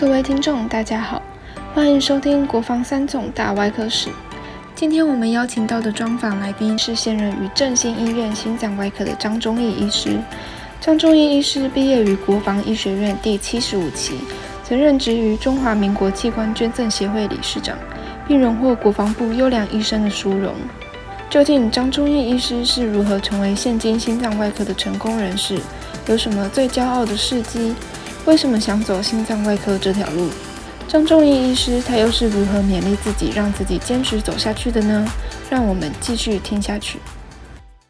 各位听众，大家好，欢迎收听国防三总大外科史。今天我们邀请到的专访来宾是现任于振兴医院心脏外科的张忠义医师。张忠义医师毕业于国防医学院第七十五期，曾任职于中华民国器官捐赠协会理事长，并荣获国防部优良医生的殊荣。究竟张忠义医师是如何成为现今心脏外科的成功人士？有什么最骄傲的事迹？为什么想走心脏外科这条路？张仲义医师他又是如何勉励自己，让自己坚持走下去的呢？让我们继续听下去。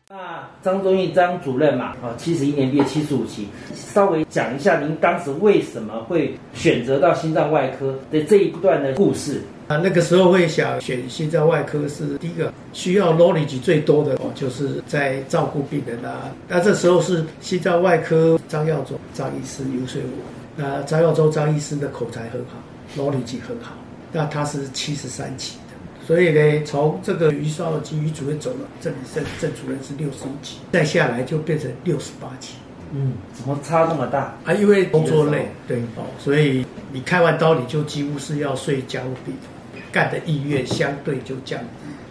那张忠义张主任嘛，啊，七十一年毕业，七十五期，稍微讲一下您当时为什么会选择到心脏外科的这一段的故事。啊，那个时候会想选心脏外科是第一个需要 knowledge 最多的哦，就是在照顾病人啊。那这时候是心脏外科张耀忠张医师游说我，那张耀忠张医师的口才很好，knowledge 很好。那他是七十三期的，所以呢，从这个余少基余主任走了，这里郑郑主任是六十一期，再下来就变成六十八期。嗯，怎么差那么大啊？因为工作累，对哦，所以你开完刀你就几乎是要睡加护病房。干的意愿相对就降低。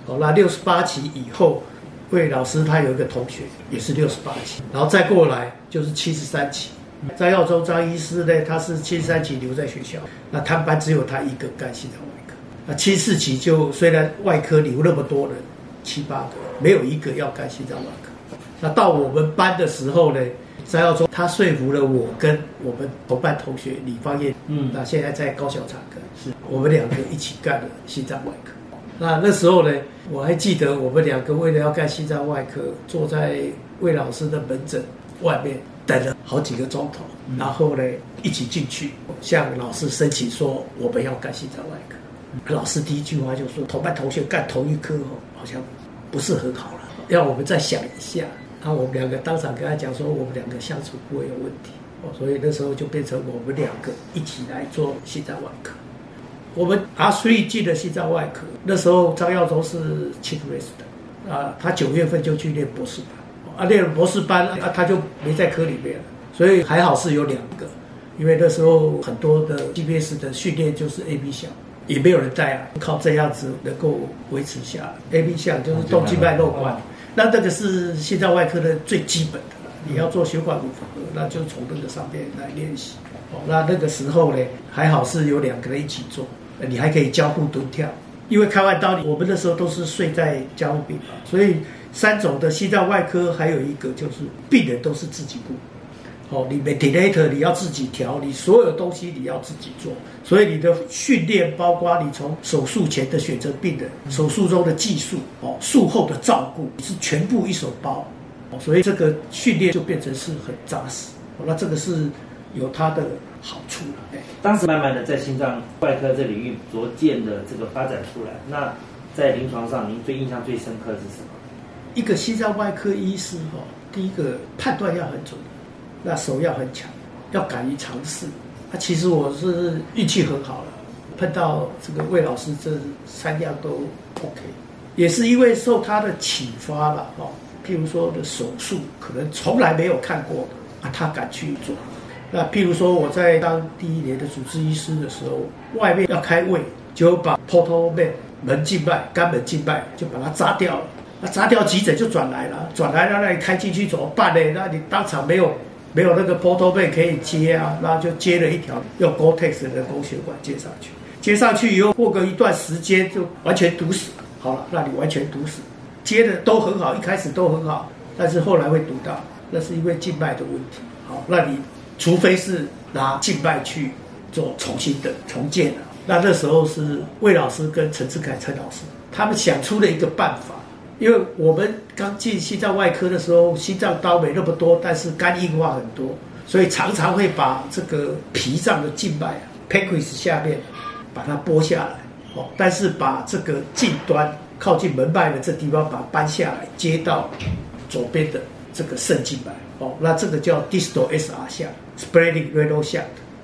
哦，那六十八期以后，魏老师他有一个同学也是六十八期，然后再过来就是七十三期。张耀州张医师呢，他是七十三期留在学校，那他班只有他一个干心脏外科。那七四期就虽然外科留那么多人，七八个，没有一个要干心脏外科。那到我们班的时候呢，张耀州他说服了我跟我们同班同学李方燕，嗯，那现在在高小产科。是我们两个一起干的心脏外科。那那时候呢，我还记得我们两个为了要干心脏外科，坐在魏老师的门诊外面等了好几个钟头，然后呢一起进去向老师申请说我们要干心脏外科。老师第一句话就说：同班同学干同一科哦，好像不是很好了，要我们再想一下。然后我们两个当场跟他讲说，我们两个相处不会有问题哦，所以那时候就变成我们两个一起来做心脏外科。我们阿瑞进了心脏外科，那时候张耀忠是 chief 的，啊，他九月份就去练博士班，啊，练博士班啊，他就没在科里面了，所以还好是有两个，因为那时候很多的 GPS 的训练就是 AB 项，也没有人带啊，靠这样子能够维持下来。AB 项就是动静脉漏管，那这个是心脏外科的最基本的，你要做血管无缝合，那就从那个上面来练习。哦，那那个时候呢，还好是有两个人一起做。你还可以交互蹲跳，因为开完刀，我们那时候都是睡在交互病房，所以三种的心脏外科还有一个就是病人都是自己顾。哦，你 ventilator 你要自己调，你所有东西你要自己做，所以你的训练包括你从手术前的选择病人，手术中的技术，哦，术后的照顾是全部一手包，哦，所以这个训练就变成是很扎实。那这个是有它的。好处了，哎，当时慢慢的在心脏外科这领域逐渐的这个发展出来。那在临床上，您最印象最深刻是什么？一个心脏外科医师哈，第一个判断要很准，那手要很强，要敢于尝试。那其实我是运气很好了，碰到这个魏老师这三样都 OK，也是因为受他的启发了哈。譬如说的手术，可能从来没有看过啊，他敢去做。那譬如说，我在当第一年的主治医师的时候，外面要开胃，就把 portal vein 门静脉、肝门静脉就把它扎掉了。那扎掉急诊就转来了，转来了那你开进去怎么办呢？那你当场没有没有那个 portal vein 可以接啊，那就接了一条用 Gortex 的人工血管接上去。接上去以后，过个一段时间就完全堵死了。好了，那你完全堵死，接的都很好，一开始都很好，但是后来会堵到，那是因为静脉的问题。好，那你。除非是拿静脉去做重新的重建的，那那时候是魏老师跟陈志凯陈老师他们想出了一个办法，因为我们刚进心脏外科的时候，心脏刀没那么多，但是肝硬化很多，所以常常会把这个脾脏的静脉啊，pancreas 下面把它剥下来，哦，但是把这个近端靠近门脉的这地方把它搬下来，接到左边的这个肾静脉，哦，那这个叫 distal SR 下。Spreading renal 向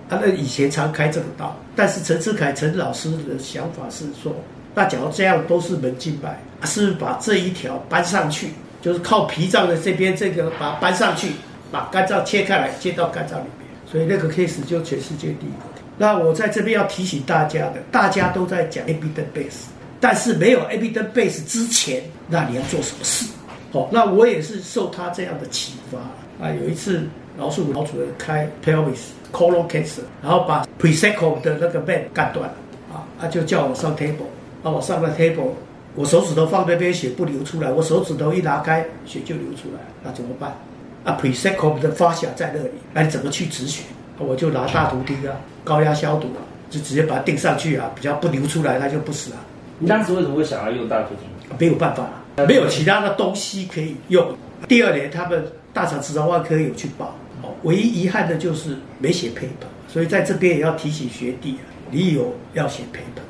他那以前常开这个刀，但是陈志凯陈老师的想法是说，那假如这样都是门静脉，是把这一条搬上去，就是靠脾脏的这边这个把它搬上去，把肝脏切开来接到肝脏里面，所以那个 case 就全世界第一。那我在这边要提醒大家的，大家都在讲 evidence base，但是没有 evidence base 之前，那你要做什么事？哦，那我也是受他这样的启发啊。有一次，老鼠老主任开 pelvis colon case，然后把 presecum 的那个 man 干断了啊，他就叫我上 table，啊，我上了 table，我手指头放那边血不流出来，我手指头一拿开血就流出来，那怎么办？啊 p r e s e c o m 的发小在那里，那你怎么去止血？我就拿大毒钉啊，高压消毒啊，就直接把它钉上去啊，比较不流出来，它就不死啊。你当时为什么会想要用大毒钉？没有办法，没有其他的东西可以用。第二年他们大肠直肠外科有去报，哦，唯一遗憾的就是没写 paper，所以在这边也要提醒学弟啊，你有要写 paper。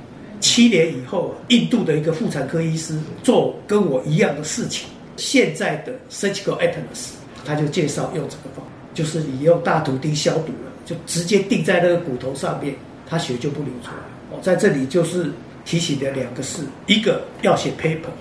七年以后，印度的一个妇产科医师做跟我一样的事情，现在的 surgical atlas，他就介绍用这个方法，就是你用大图钉消毒了，就直接钉在那个骨头上面，它血就不流出来。哦，在这里就是提醒的两个事，一个要写 paper。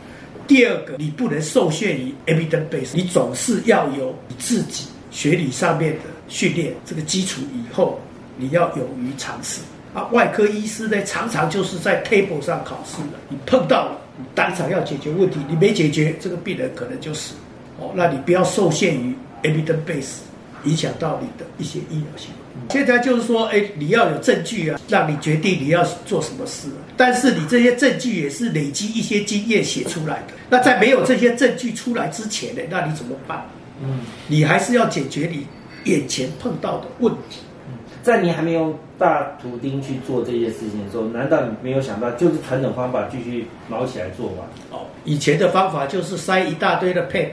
第二个，你不能受限于 evidence base，你总是要有你自己学理上面的训练这个基础以后，你要勇于尝试啊。外科医师呢，常常就是在 table 上考试的，你碰到了，你当场要解决问题，你没解决，这个病人可能就死。哦，那你不要受限于 evidence base，影响到你的一些医疗行为。现在就是说，哎，你要有证据啊，让你决定你要做什么事。但是你这些证据也是累积一些经验写出来的。那在没有这些证据出来之前呢，那你怎么办？嗯，你还是要解决你眼前碰到的问题。在你还没用大图钉去做这些事情的时候，难道你没有想到就是传统方法继续毛起来做吗？哦，以前的方法就是塞一大堆的 pad，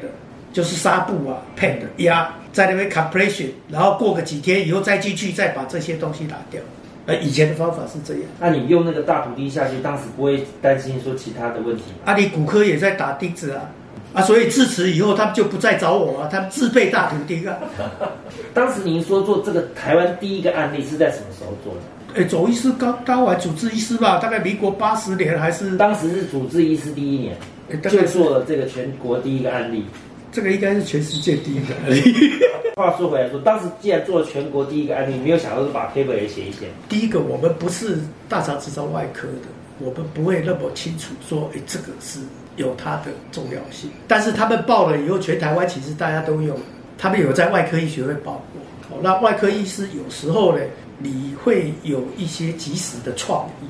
就是纱布啊 pad 压。在那边 compression，然后过个几天以后再进去，再把这些东西打掉。呃，以前的方法是这样。那你用那个大土钉下去，当时不会担心说其他的问题？啊，你骨科也在打钉子啊，啊，所以自此以后他们就不再找我了，他们自备大土钉啊。当时您说做这个台湾第一个案例是在什么时候做的？哎，走医师刚当完主治医师吧，大概民国八十年还是？当时是主治医师第一年，就做了这个全国第一个案例。这个应该是全世界第一个案例。话说回来，说当时既然做了全国第一个案例，没有想到是把 paper 也写一写。第一个，我们不是大肠直肠外科的，我们不会那么清楚说，哎，这个是有它的重要性。但是他们报了以后，全台湾其实大家都有，他们有在外科医学会报过。那外科医师有时候呢，你会有一些及时的创意。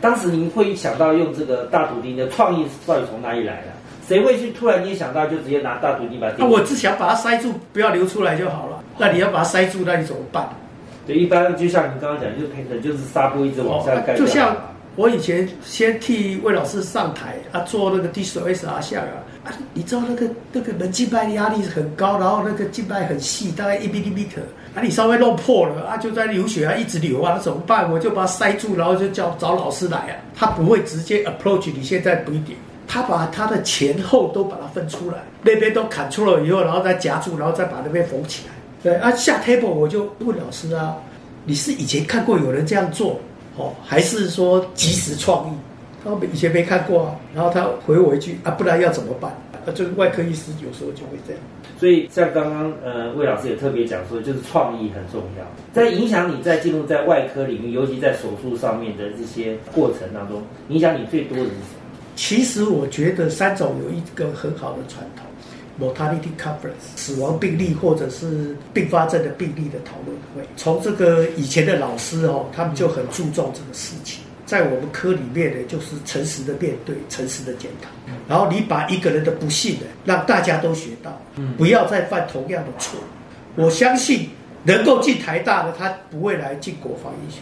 当时您会想到用这个大土钉的创意，到底从哪里来的？谁会去突然间想到就直接拿大土钉把？那我只想把它塞住，不要流出来就好了。那你要把它塞住，那你怎么办？对，一般就像你刚刚讲，就是可能就是纱布一直往下盖。就像我以前先替魏老师上台啊，做那个 D S S R 像啊啊，你知道那个那个门静脉压力很高，然后那个静脉很细，大概一 millimeter，啊，你稍微弄破了啊，就在流血啊，一直流啊，那怎么办？我就把它塞住，然后就叫找老师来啊，他不会直接 approach 你现在不一点。他把他的前后都把它分出来，那边都砍出了以后，然后再夹住，然后再把那边缝起来。对啊，下 table 我就问老师啊，你是以前看过有人这样做，哦，还是说及时创意？他以前没看过啊。然后他回我一句啊，不然要怎么办？啊，就是外科医师有时候就会这样。所以像刚刚呃魏老师也特别讲说，就是创意很重要，在影响你在进入在外科领域，尤其在手术上面的这些过程当中，影响你最多的是什么？其实我觉得三种有一个很好的传统，mortality conference，死亡病例或者是并发症的病例的讨论会。从这个以前的老师哦，他们就很注重这个事情。在我们科里面呢，就是诚实的面对，诚实的检讨。然后你把一个人的不幸呢，让大家都学到，不要再犯同样的错。我相信能够进台大的，他不会来进国防医学。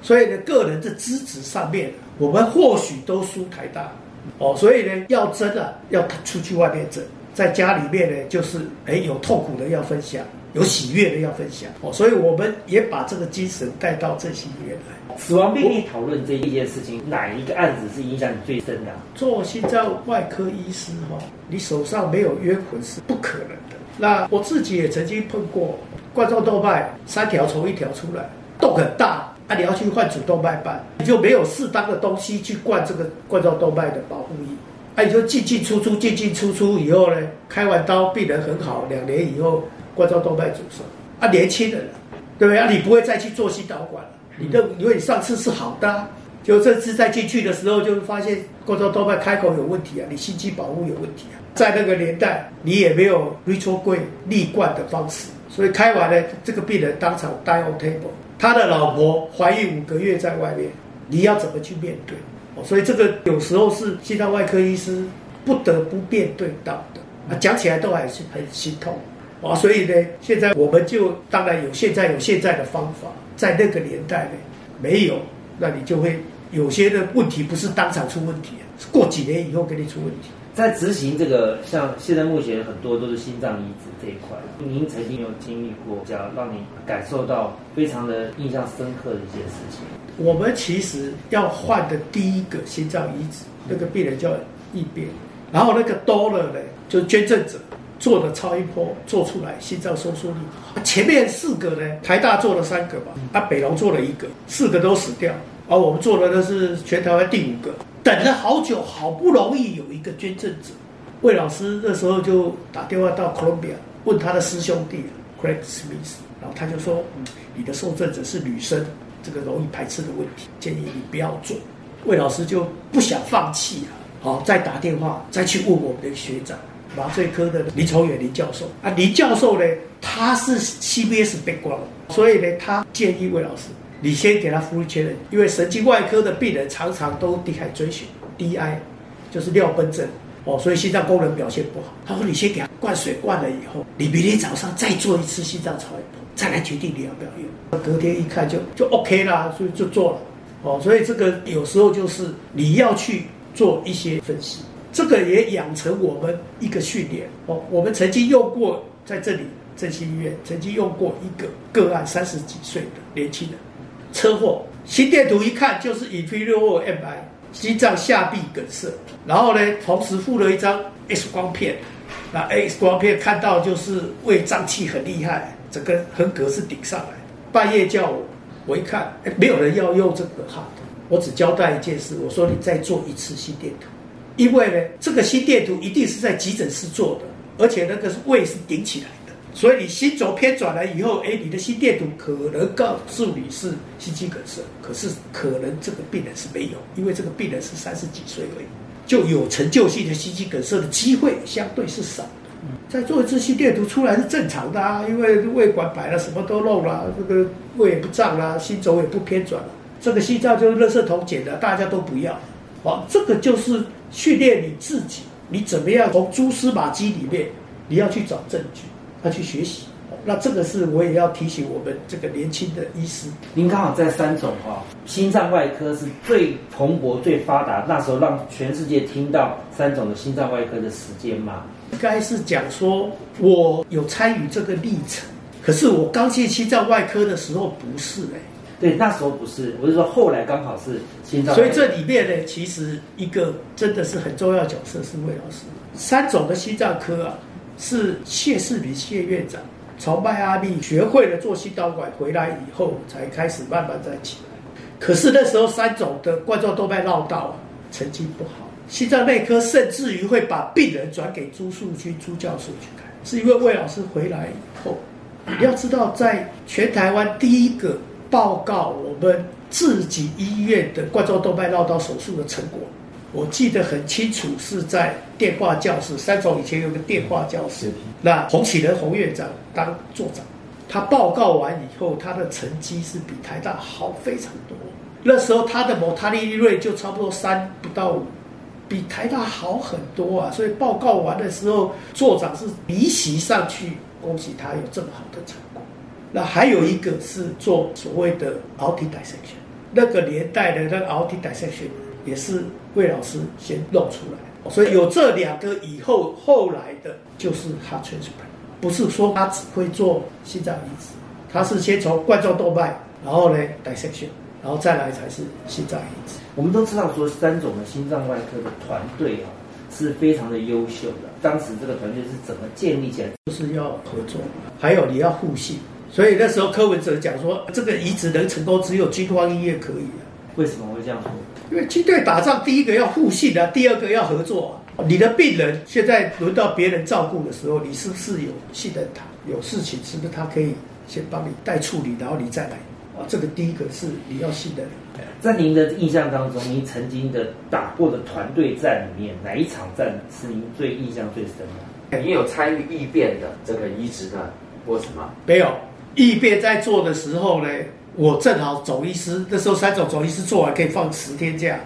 所以呢，个人的资质上面，我们或许都输台大。哦，所以呢，要争啊，要出去外面争，在家里面呢，就是哎，有痛苦的要分享，有喜悦的要分享。哦，所以我们也把这个精神带到这些里面来。死亡病例讨论这一件事情，哪一个案子是影响你最深的？做心脏外科医师哈，你手上没有冤魂是不可能的。那我自己也曾经碰过冠状动脉三条从一条出来，洞很大。啊，你要去换主动脉瓣，你就没有适当的东西去灌这个冠状动脉的保护液，啊，你就进进出出，进进出出以后呢，开完刀病人很好，两年以后冠状动脉阻塞，啊，年轻人，对不对？啊，你不会再去做心导管了，你的因为你上次是好的、啊，就这次再进去的时候，就发现冠状动脉开口有问题啊，你心肌保护有问题啊。在那个年代，你也没有 retro 柜立罐的方式，所以开完了，这个病人当场 die on table，他的老婆怀孕五个月在外面，你要怎么去面对？哦，所以这个有时候是心脏外科医师不得不面对到的啊，讲起来都还是很心痛啊。所以呢，现在我们就当然有现在有现在的方法，在那个年代呢没有，那你就会有些的问题不是当场出问题，是过几年以后给你出问题。在执行这个，像现在目前很多都是心脏移植这一块，您曾经有经历过，叫让你感受到非常的印象深刻的一件事情。我们其实要换的第一个心脏移植，那个病人叫异变，然后那个 donor 呢，就捐赠者做的超音波做出来心脏收缩力，前面四个呢，台大做了三个吧，啊北龙做了一个，四个都死掉，而我们做的那是全台湾第五个，等了好久，好不容易有一个捐赠者，魏老师那时候就打电话到 Columbia 问他的师兄弟 Craig Smith，然后他就说，嗯，你的受赠者是女生。这个容易排斥的问题，建议你不要做。魏老师就不想放弃啊，好，再打电话再去问我们的学长麻醉科的林崇远林教授啊。林教授呢，他是 CBS 背光，所以呢，他建议魏老师，你先给他服务确认，因为神经外科的病人常常都低海追血，DI 就是尿崩症哦，所以心脏功能表现不好。他说你先给他灌水灌了以后，你明天早上再做一次心脏超。再来决定你要不要用。隔天一看就就 OK 啦，所以就做了。哦，所以这个有时候就是你要去做一些分析，这个也养成我们一个训练。哦，我们曾经用过在这里振兴医院曾经用过一个个案，三十几岁的年轻人，车祸，心电图一看就是 inferior MI，心脏下壁梗塞，然后呢，同时附了一张 X 光片，那 X 光片看到就是胃胀气很厉害。整个横膈是顶上来，半夜叫我，我一看，哎，没有人要用这个哈，我只交代一件事，我说你再做一次心电图，因为呢，这个心电图一定是在急诊室做的，而且那个胃是顶起来，所以你心轴偏转了以后，哎，你的心电图可能告诉你是心肌梗塞，可是可能这个病人是没有，因为这个病人是三十几岁而已，就有成就性的心肌梗塞的机会相对是少。再做一次心电图出来是正常的啊，因为胃管摆了，什么都漏了，这个胃也不胀了，心轴也不偏转了，这个心脏就是垃圾桶捡的，大家都不要。好，这个就是训练你自己，你怎么样从蛛丝马迹里面，你要去找证据，要去学习。那这个是我也要提醒我们这个年轻的医师。您刚好在三种哈，心脏外科是最蓬勃、最发达，那时候让全世界听到三种的心脏外科的时间嘛。应该是讲说，我有参与这个历程，可是我刚进心脏外科的时候不是哎，对，那时候不是，我是说后来刚好是心脏。所以这里面呢，其实一个真的是很重要角色是魏老师。三种的心脏科啊，是谢世明谢院长从迈阿密学会了做心导管回来以后，才开始慢慢在起来。可是那时候三种的冠状动脉绕道，成绩不好。心脏内科甚至于会把病人转给朱树军朱教授去看，是因为魏老师回来以后，你要知道，在全台湾第一个报告我们自己医院的冠状动脉绕道手术的成果，我记得很清楚，是在电话教室。三重以前有个电话教室，那洪启仁洪院长当座长，他报告完以后，他的成绩是比台大好非常多。那时候他的摩他利瑞就差不多三不到五。比台大好很多啊！所以报告完的时候，座长是离席上去恭喜他有这么好的成果。那还有一个是做所谓的 aortic dissection，那个年代的那个 aortic dissection 也是魏老师先弄出来。所以有这两个以后，后来的就是 heart transplant，不是说他只会做心脏移植，他是先从冠状动脉，然后呢 dissection，然后再来才是心脏移植。我们都知道说三种的心脏外科的团队啊是非常的优秀的。当时这个团队是怎么建立起来？就是要合作，还有你要互信。所以那时候柯文哲讲说，这个移植能成功，只有军方医院可以。为什么会这样说？因为军队打仗，第一个要互信啊，第二个要合作。你的病人现在轮到别人照顾的时候，你是不是有信任他？有事情是不是他可以先帮你代处理，然后你再来？啊，这个第一个是你要信任。在您的印象当中，您曾经的打过的团队战里面，哪一场战是您最印象最深的？你有参与异变的这个移植的过程吗？没有，异变在做的时候呢，我正好走医师那时候三种走医师做完可以放十天假，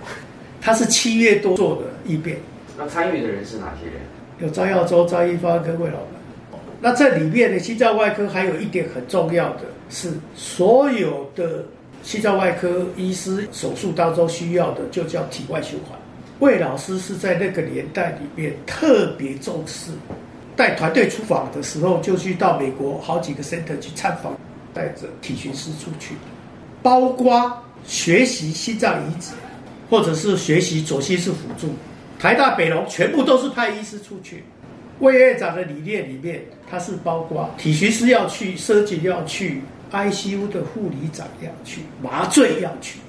他是七月多做的一遍。那参与的人是哪些人？有张耀洲、张一帆跟魏老板。那这里面的心脏外科还有一点很重要的是，所有的心脏外科医师手术当中需要的就叫体外循环。魏老师是在那个年代里面特别重视，带团队出访的时候就去到美国好几个 center 去参访，带着体巡师出去，包括学习心脏移植，或者是学习左心室辅助。台大北龙全部都是派医师出去。魏院长的理念里面，他是包括体学师要去，设计要去，ICU 的护理长要去，麻醉要去。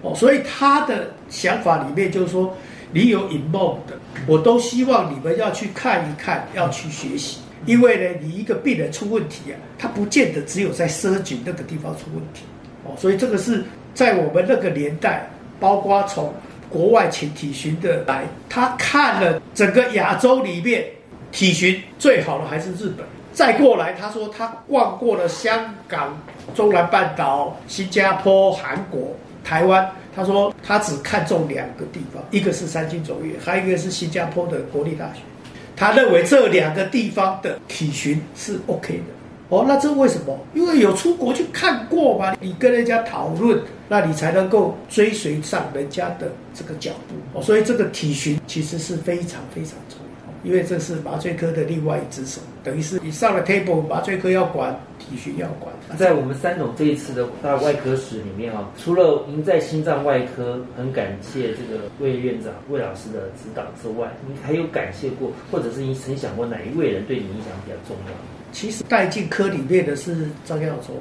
哦，所以他的想法里面就是说，你有 i n 的，我都希望你们要去看一看，要去学习。因为呢，你一个病人出问题啊，他不见得只有在设计那个地方出问题。哦，所以这个是在我们那个年代，包括从。国外请体巡的来，他看了整个亚洲里面体巡最好的还是日本。再过来，他说他逛过了香港、中南半岛、新加坡、韩国、台湾。他说他只看中两个地方，一个是三星卓越，还有一个是新加坡的国立大学。他认为这两个地方的体循是 OK 的。哦，那这为什么？因为有出国去看过嘛，你跟人家讨论，那你才能够追随上人家的这个脚步。哦，所以这个体循其实是非常非常重要，因为这是麻醉科的另外一只手，等于是你上了 table，麻醉科要管，体巡要管。在我们三总这一次的大外科史里面啊，除了您在心脏外科很感谢这个魏院长、魏老师的指导之外，您还有感谢过，或者是你曾想过哪一位人对你影响比较重要？其实带进科里面的是张耀洲，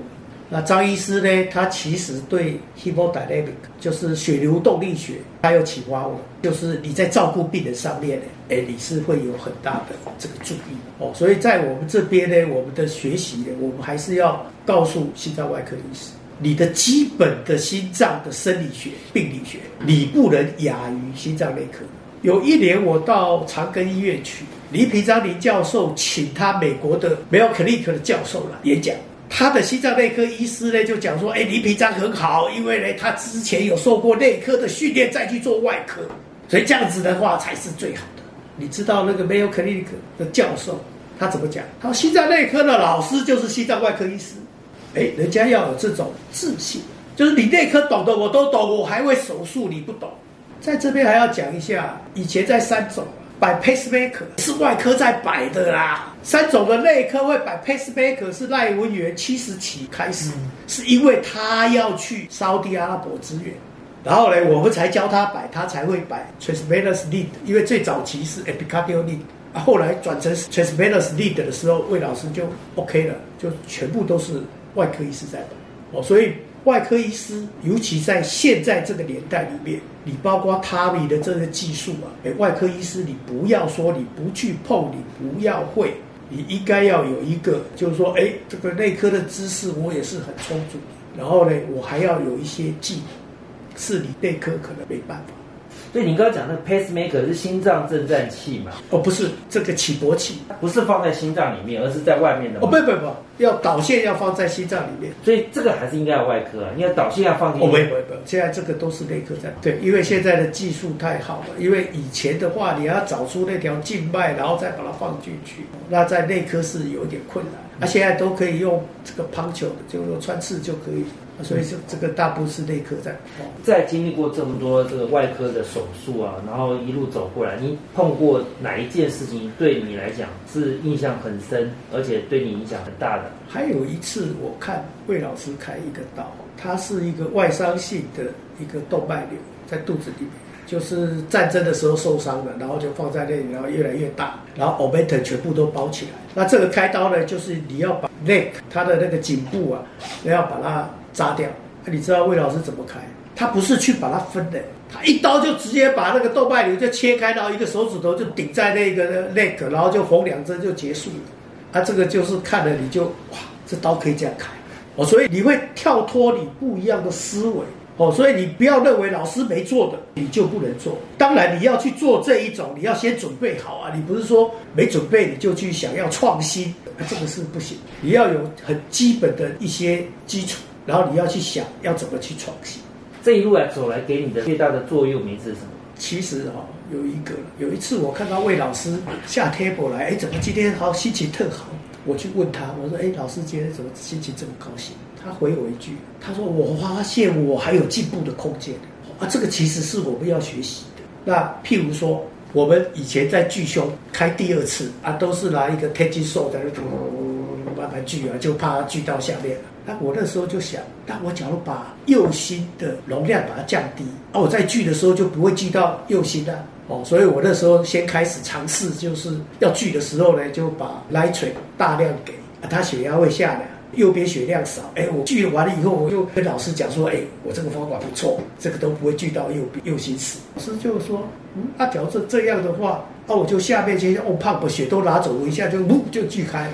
那张医师呢？他其实对 hemodynamic 就是血流动力学，他有启发我，就是你在照顾病人上面呢，哎，你是会有很大的这个注意哦。所以在我们这边呢，我们的学习呢，我们还是要告诉心脏外科医师，你的基本的心脏的生理学、病理学，你不能亚于心脏内科。有一年我到长庚医院去。黎平章林教授请他美国的梅尔克利克的教授来演讲，他的心脏内科医师呢就讲说：“哎，黎平章很好，因为呢他之前有受过内科的训练，再去做外科，所以这样子的话才是最好。”你知道那个没有 clinic 的教授他怎么讲？他说：“心脏内科的老师就是心脏外科医师。”哎，人家要有这种自信，就是你内科懂的我都懂，我还会手术，你不懂。在这边还要讲一下，以前在三种。摆 pacemaker 是外科在摆的啦，三种的内科会摆 pacemaker 是赖文元七十起开始，是因为他要去沙地阿拉伯支援，然后呢，我们才教他摆，他才会摆 transvenous lead，因为最早期是 epicardial lead，后来转成 transvenous lead 的时候，魏老师就 OK 了，就全部都是外科医师在摆，哦，所以。外科医师，尤其在现在这个年代里面，你包括他们的这个技术啊，哎，外科医师你不要说你不去碰，你不要会，你应该要有一个，就是说，哎，这个内科的知识我也是很充足，然后呢，我还要有一些技能，是你内科可能没办法。所以你刚刚讲那个 pacemaker 是心脏震颤器嘛？哦，不是，这个起搏器不是放在心脏里面，而是在外面的。哦，不不不，要导线要放在心脏里面。所以这个还是应该要外科啊，因为导线要放进。哦，不不不，现在这个都是内科在。对，因为现在的技术太好了。因为以前的话，你要找出那条静脉，然后再把它放进去，那在内科是有点困难。那现在都可以用这个 punch 的，就是穿刺就可以。所以这这个大部分是内科在。在经历过这么多这个外科的手术啊，然后一路走过来，你碰过哪一件事情对你来讲是印象很深，而且对你影响很大的？还有一次，我看魏老师开一个刀，它是一个外伤性的一个动脉瘤在肚子里面，就是战争的时候受伤了，然后就放在那里，然后越来越大，然后 o b e t e 全部都包起来。那这个开刀呢，就是你要把 neck 它的那个颈部啊，你要把它。扎掉，你知道魏老师怎么开？他不是去把它分的，他一刀就直接把那个动脉瘤就切开，然后一个手指头就顶在那个那个然后就缝两针就结束了。啊，这个就是看了你就哇，这刀可以这样开，哦，所以你会跳脱你不一样的思维。哦，所以你不要认为老师没做的，你就不能做。当然你要去做这一种，你要先准备好啊。你不是说没准备你就去想要创新，这个是不行。你要有很基本的一些基础，然后你要去想要怎么去创新。这一路来走来，给你的最大的座右铭是什么？其实哈，有一个有一次我看到魏老师下 table 来，哎，怎么今天好心情特好？我去问他，我说，哎，老师今天怎么心情这么高兴？他回我一句，他说：“我发现我还有进步的空间啊！这个其实是我们要学习的。那譬如说，我们以前在锯胸开第二次啊，都是拿一个 K G 手在那突慢慢锯啊，就怕锯到下面了。那我那时候就想，那我假如把右心的容量把它降低，啊，我在锯的时候就不会锯到右心了。哦，所以我那时候先开始尝试，就是要锯的时候呢，就把 Light 大量给，他血压会下来。”右边血量少，哎，我锯完了以后，我就跟老师讲说，哎，我这个方法不错，这个都不会锯到右边右心室。老师就说，嗯，啊，假如这这样的话，那我就下面先哦，胖把血都拿走，我一下就呜就锯开了。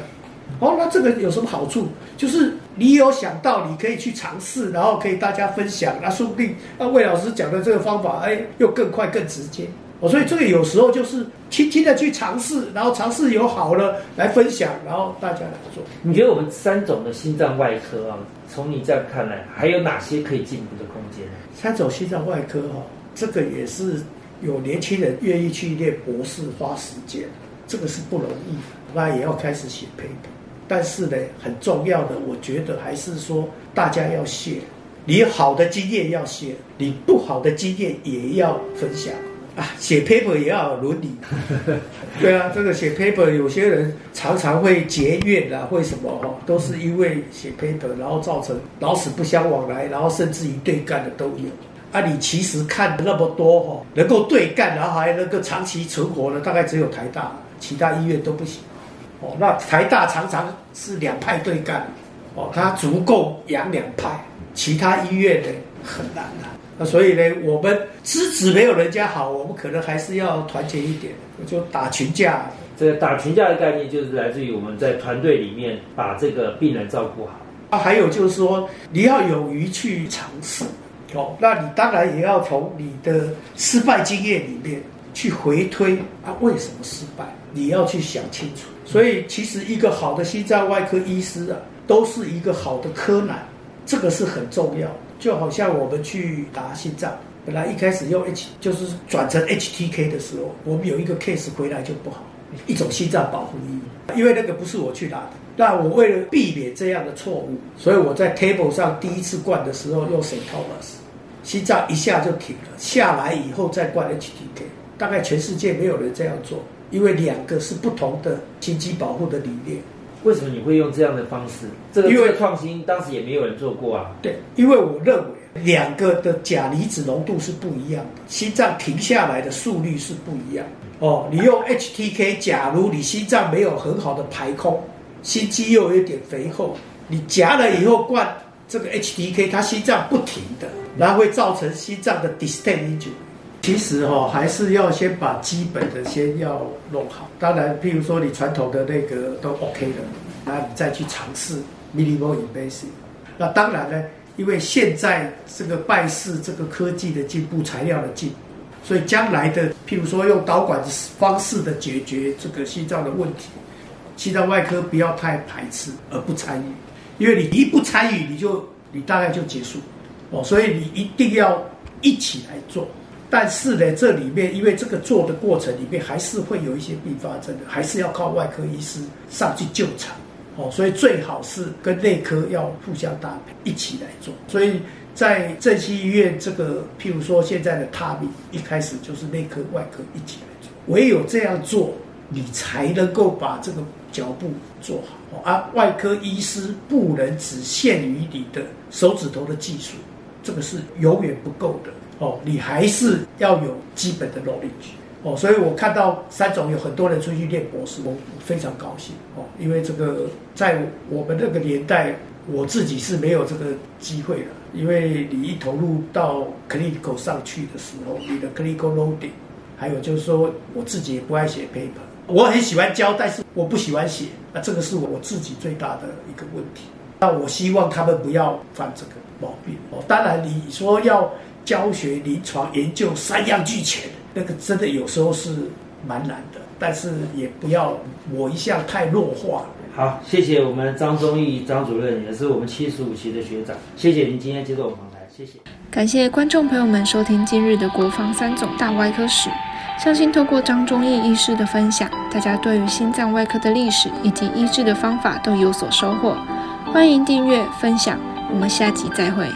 哦，那这个有什么好处？就是你有想到，你可以去尝试，然后可以大家分享，那说不定那魏老师讲的这个方法，哎，又更快更直接。哦，所以这个有时候就是轻轻的去尝试，然后尝试有好了来分享，然后大家来做。你觉得我们三种的心脏外科啊，从你这样看来，还有哪些可以进步的空间？三种心脏外科哈，这个也是有年轻人愿意去念博士花时间，这个是不容易，那也要开始写 paper。但是呢，很重要的，我觉得还是说大家要写，你好的经验要写，你不好的经验也要分享。啊，写 paper 也要有伦理，对啊，这个写 paper 有些人常常会结怨啊，会什么哈，都是因为写 paper，然后造成老死不相往来，然后甚至于对干的都有。啊，你其实看那么多哈，能够对干，然后还能够长期存活的，大概只有台大，其他医院都不行。哦，那台大常常是两派对干，哦，它足够养两派，其他医院呢很难的。那所以呢，我们资质没有人家好，我们可能还是要团结一点，就打群架。这个打群架的概念，就是来自于我们在团队里面把这个病人照顾好。啊，还有就是说，你要勇于去尝试哦。那你当然也要从你的失败经验里面去回推啊，为什么失败？你要去想清楚。所以，其实一个好的心脏外科医师啊，都是一个好的科男，这个是很重要。就好像我们去打心脏，本来一开始用 H 就是转成 HTK 的时候，我们有一个 case 回来就不好，一种心脏保护液，因为那个不是我去打的。那我为了避免这样的错误，所以我在 table 上第一次灌的时候用 St Thomas，心脏一下就停了，下来以后再灌 HTK，大概全世界没有人这样做，因为两个是不同的心肌保护的理念。为什么你会用这样的方式？这个因为创新当时也没有人做过啊。对，因为我认为两个的钾离子浓度是不一样的，心脏停下来的速率是不一样。哦，你用 HTK，假如你心脏没有很好的排空，心肌又有点肥厚，你夹了以后灌这个 HTK，它心脏不停的，然后会造成心脏的 distend。其实哈，还是要先把基本的先要弄好。当然，譬如说你传统的那个都 OK 的，那你再去尝试 minimal invasive。那当然呢，因为现在这个拜氏这个科技的进步、材料的进步，所以将来的譬如说用导管的方式的解决这个心脏的问题，心脏外科不要太排斥而不参与，因为你一不参与，你就你大概就结束哦。所以你一定要一起来做。但是呢，这里面因为这个做的过程里面还是会有一些并发症的，还是要靠外科医师上去救场，哦，所以最好是跟内科要互相搭配，一起来做。所以在正西医院这个，譬如说现在的塔米，一开始就是内科、外科一起来做，唯有这样做，你才能够把这个脚步做好。而外科医师不能只限于你的手指头的技术，这个是永远不够的。哦，你还是要有基本的 knowledge 哦，所以我看到三种有很多人出去念博士，我非常高兴。哦，因为这个在我们那个年代，我自己是没有这个机会的，因为你一投入到 clinical 上去的时候，你的 clinical loading，还有就是说我自己也不爱写 paper，我很喜欢教，但是我不喜欢写，那这个是我自己最大的一个问题。那我希望他们不要犯这个毛病。哦。当然，你说要教学、临床研究三样俱全，那个真的有时候是蛮难的，但是也不要我一下太弱化。好，谢谢我们张忠义张主任，也是我们七十五期的学长，谢谢您今天接受我们访谈，谢谢。感谢观众朋友们收听今日的国防三种大外科史。相信透过张忠义医师的分享，大家对于心脏外科的历史以及医治的方法都有所收获。欢迎订阅分享，我们下集再会。